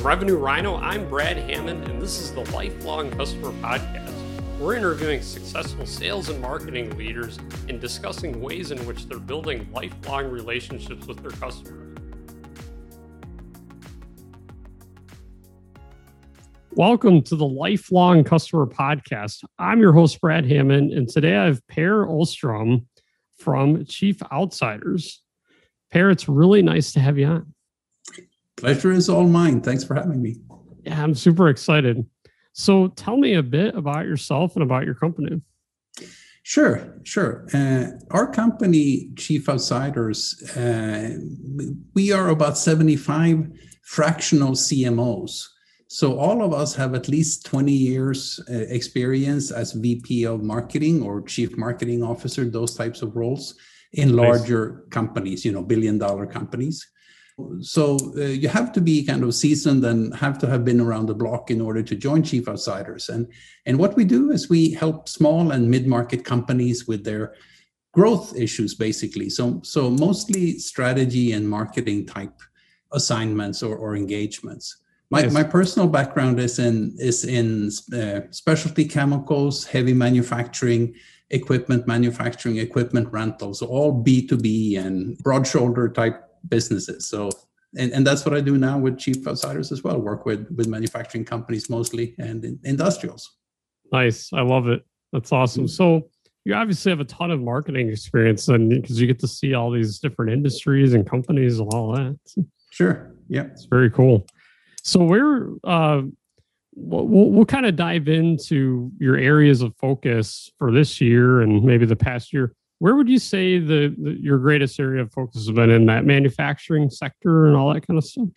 From Revenue Rhino, I'm Brad Hammond, and this is the Lifelong Customer Podcast. We're interviewing successful sales and marketing leaders and discussing ways in which they're building lifelong relationships with their customers. Welcome to the Lifelong Customer Podcast. I'm your host, Brad Hammond, and today I have Per Ohstrom from Chief Outsiders. Per, it's really nice to have you on. Pleasure is all mine. Thanks for having me. Yeah, I'm super excited. So tell me a bit about yourself and about your company. Sure, sure. Uh, our company, Chief Outsiders, uh, we are about 75 fractional CMOs. So all of us have at least 20 years uh, experience as VP of marketing or chief marketing officer, those types of roles in larger nice. companies, you know, billion dollar companies so uh, you have to be kind of seasoned and have to have been around the block in order to join chief outsiders. And and what we do is we help small and mid-market companies with their growth issues basically. So so mostly strategy and marketing type assignments or, or engagements. My, yes. my personal background is in is in uh, specialty chemicals heavy manufacturing equipment manufacturing equipment rentals all b2b and broad shoulder type businesses. So, and, and that's what I do now with Chief Outsiders as well. Work with with manufacturing companies mostly and in, industrials. Nice, I love it. That's awesome. Mm-hmm. So you obviously have a ton of marketing experience, and because you get to see all these different industries and companies and all that. Sure. Yeah, it's very cool. So where uh, we'll, we'll kind of dive into your areas of focus for this year and maybe the past year where would you say the, the, your greatest area of focus has been in that manufacturing sector and all that kind of stuff?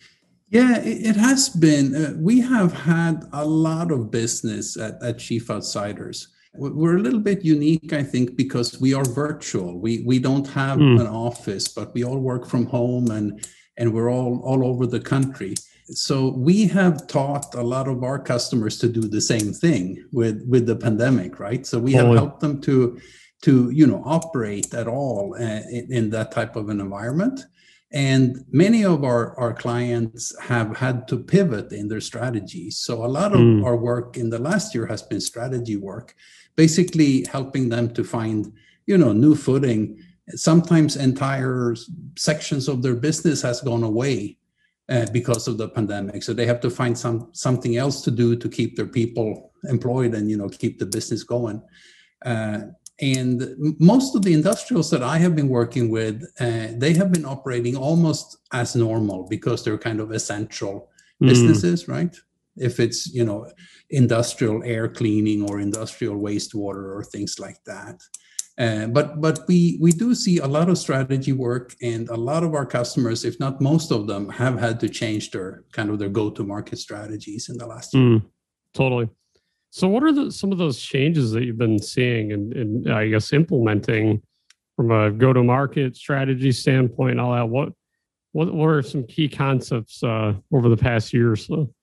Yeah, it, it has been. Uh, we have had a lot of business at, at Chief Outsiders. We're a little bit unique, I think, because we are virtual. We we don't have mm. an office, but we all work from home and and we're all all over the country. So we have taught a lot of our customers to do the same thing with with the pandemic, right? So we have helped them to to you know operate at all uh, in, in, that type of an environment. And many of our, our clients have had to pivot in their strategies so a lot of mm. our work in the last year has been strategy work basically helping them to find you know new footing. Sometimes entire sections of their business has gone away uh, because of the pandemic. So they have to find some something else to do to keep their people employed and you know keep the business going. Uh, and most of the industrials that I have been working with, uh, they have been operating almost as normal because they're kind of essential mm. businesses, right? If it's you know industrial air cleaning or industrial wastewater or things like that. Uh, but but we we do see a lot of strategy work, and a lot of our customers, if not most of them, have had to change their kind of their go to market strategies in the last year. Mm, totally. So, what are the, some of those changes that you've been seeing and, and I guess implementing from a go-to-market strategy standpoint? All that. What what are some key concepts uh, over the past year or so?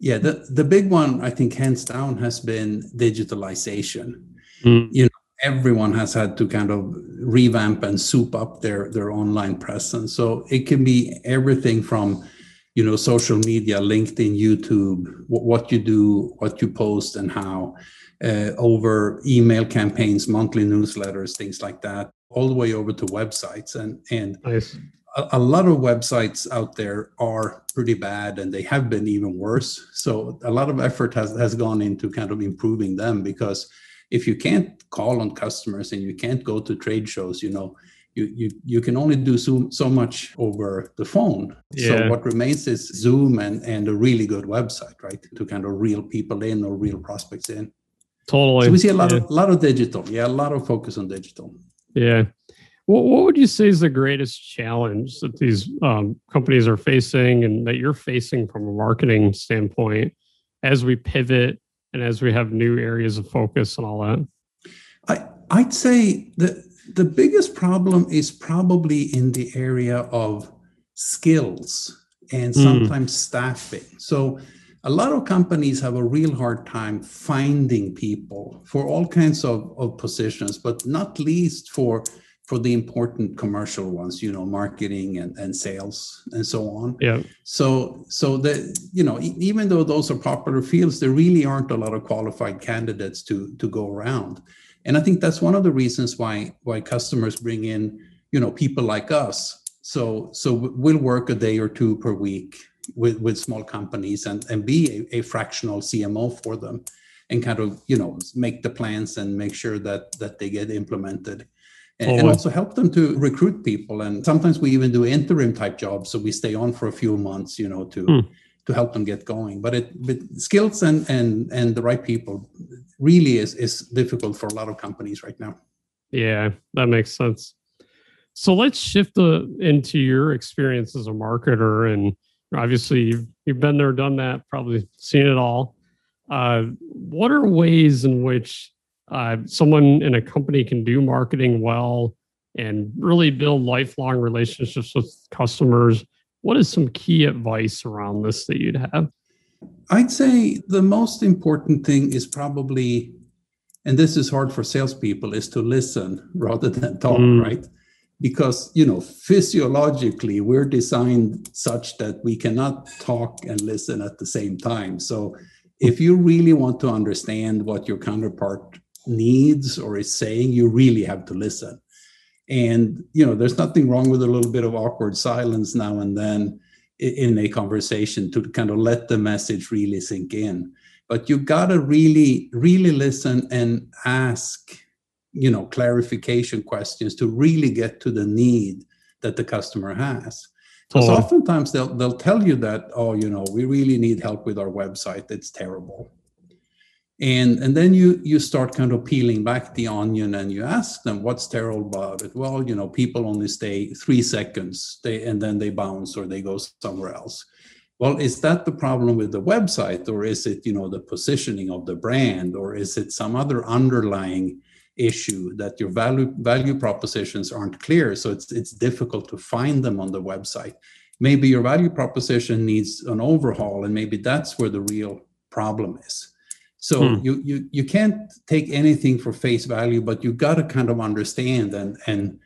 Yeah, the the big one I think hands down has been digitalization. Mm. You know, everyone has had to kind of revamp and soup up their their online presence. So it can be everything from you know social media linkedin youtube what you do what you post and how uh, over email campaigns monthly newsletters things like that all the way over to websites and and nice. a, a, lot of websites out there are pretty bad and they have been even worse so a lot of effort has has gone into kind of improving them because if you can't call on customers and you can't go to trade shows you know you, you, you can only do so, so much over the phone. Yeah. So what remains is Zoom and, and a really good website, right? To kind of reel people in or real prospects in. Totally. So we see a lot yeah. of a lot of digital. Yeah, a lot of focus on digital. Yeah. What, what would you say is the greatest challenge that these um, companies are facing and that you're facing from a marketing standpoint as we pivot and as we have new areas of focus and all that? I, I'd say that the biggest problem is probably in the area of skills and hmm. sometimes mm. staffing. So a lot of companies have a real hard time finding people for all kinds of, of positions, but not least for for the important commercial ones you know marketing and, and sales and so on yeah so so the you know even though those are popular fields there really aren't a lot of qualified candidates to to go around and i think that's one of the reasons why why customers bring in you know people like us so so we'll work a day or two per week with with small companies and and be a, a fractional cmo for them and kind of you know make the plans and make sure that that they get implemented and, and, also help them to recruit people. And sometimes we even do interim type jobs, so we stay on for a few months, you know, to mm. to help them get going. But it but skills and and and the right people really is is difficult for a lot of companies right now. Yeah, that makes sense. So let's shift the, into your experience as a marketer, and obviously you've you've been there, done that, probably seen it all. Uh, what are ways in which uh, someone in a company can do marketing well and really build lifelong relationships with customers, what is some key advice around this that you'd have? I'd say the most important thing is probably, and this is hard for salespeople, is to listen rather than talk, mm. right? Because you know, physiologically, we're designed such that we cannot talk and listen at the same time. So if you really want to understand what your counterpart needs or is saying, you really have to listen. And you know, there's nothing wrong with a little bit of awkward silence now and then in a conversation to kind of let the message really sink in. But you gotta really, really listen and ask, you know, clarification questions to really get to the need that the customer has. Because oh. oftentimes they'll they'll tell you that, oh, you know, we really need help with our website. It's terrible and and then you you start kind of peeling back the onion and you ask them what's terrible about it? Well you know people only stay three seconds they and then they bounce or they go somewhere else. Well is that the problem with the website or is it you know the positioning of the brand or is it some other underlying issue that your value value propositions aren't clear? So it's it's difficult to find them on the website. Maybe your value proposition needs an overhaul and maybe that's where the real problem is so hmm. you, you you can't take anything for face value, but you got to kind of understand and and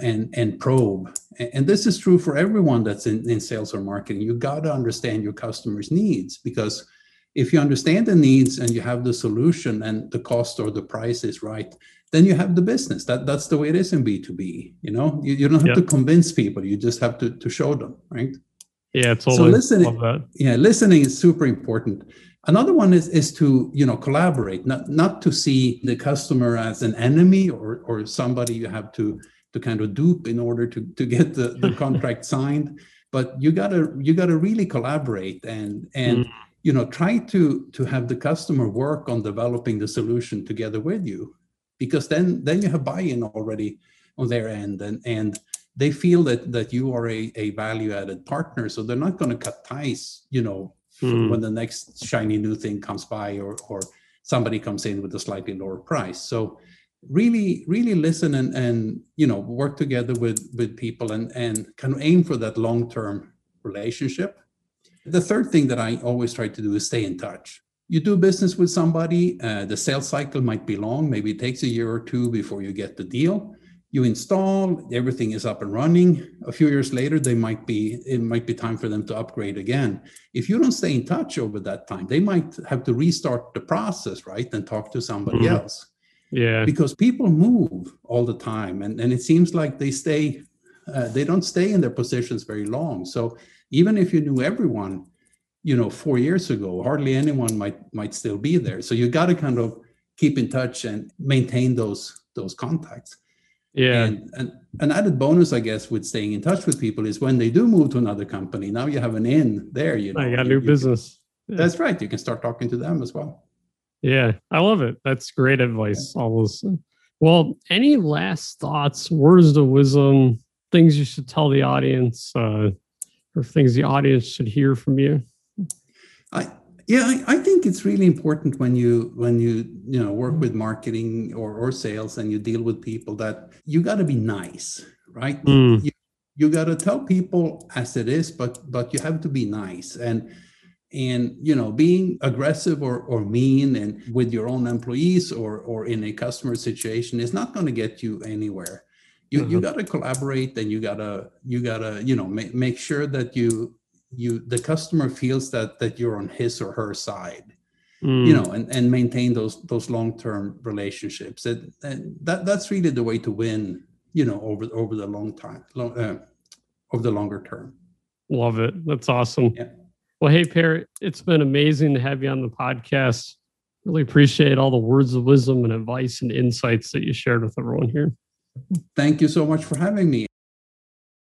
and and probe. And this is true for everyone that's in, in sales or marketing. You got to understand your customers' needs because if you understand the needs and you have the solution and the cost or the price is right, then you have the business. That that's the way it is in B2B. You know, you, you don't have yep. to convince people, you just have to to show them, right? Yeah, it's totally. So listening, yeah, listening is super important. Another one is, is to you know collaborate, not, not to see the customer as an enemy or, or somebody you have to, to kind of dupe in order to, to get the, the contract signed. But you gotta you gotta really collaborate and and mm. you know try to to have the customer work on developing the solution together with you, because then then you have buy-in already on their end and and they feel that that you are a, a value added partner so they're not going to cut ties you know mm. when the next shiny new thing comes by or or somebody comes in with a slightly lower price. So really really listen and and you know work together with with people and and kind of aim for that long term relationship. The third thing that i always try to do is stay in touch. You do business with somebody uh, the sales cycle might be long. Maybe it takes a year or two before you get the deal you install everything is up and running. A few years later they might be it might be time for them to upgrade again. If you don't stay in touch over that time they might have to restart the process right and talk to somebody mm-hmm. else. Yeah. Because people move all the time and, and it seems like they stay uh, they don't stay in their positions very long. So even if you knew everyone you know four years ago hardly anyone might might still be there. So you got to kind of keep in touch and maintain those those contacts yeah. And, and an added bonus, I guess, with staying in touch with people is when they do move to another company, now you have an in there. You know, I got new business. yeah. That's right. You can start talking to them as well. Yeah, I love it. That's great advice. Yeah. All those. Well, any last thoughts, words of wisdom, things you should tell the audience, uh, or things the audience should hear from you? I yeah, I, I, think it's really important when you when you you know work with marketing or, or sales and you deal with people that you got to be nice, right? Mm. You, you got to tell people as it is, but but you have to be nice and and you know being aggressive or, or mean and with your own employees or or in a customer situation is not going to get you anywhere You you Mhm. got to collaborate, and you gotta you gotta you know make make sure that you you the customer feels that that you're on his or her side Mm, you know and, and maintain those those long-term relationships and, and that that's really the way to win you know over over the long time long, uh, over the longer term love it. That's awesome. Yeah. Well, hey, Perry, it's been amazing to have you on the podcast. Really appreciate all the words of wisdom and advice and insights that you shared with everyone here. thank you so much for having me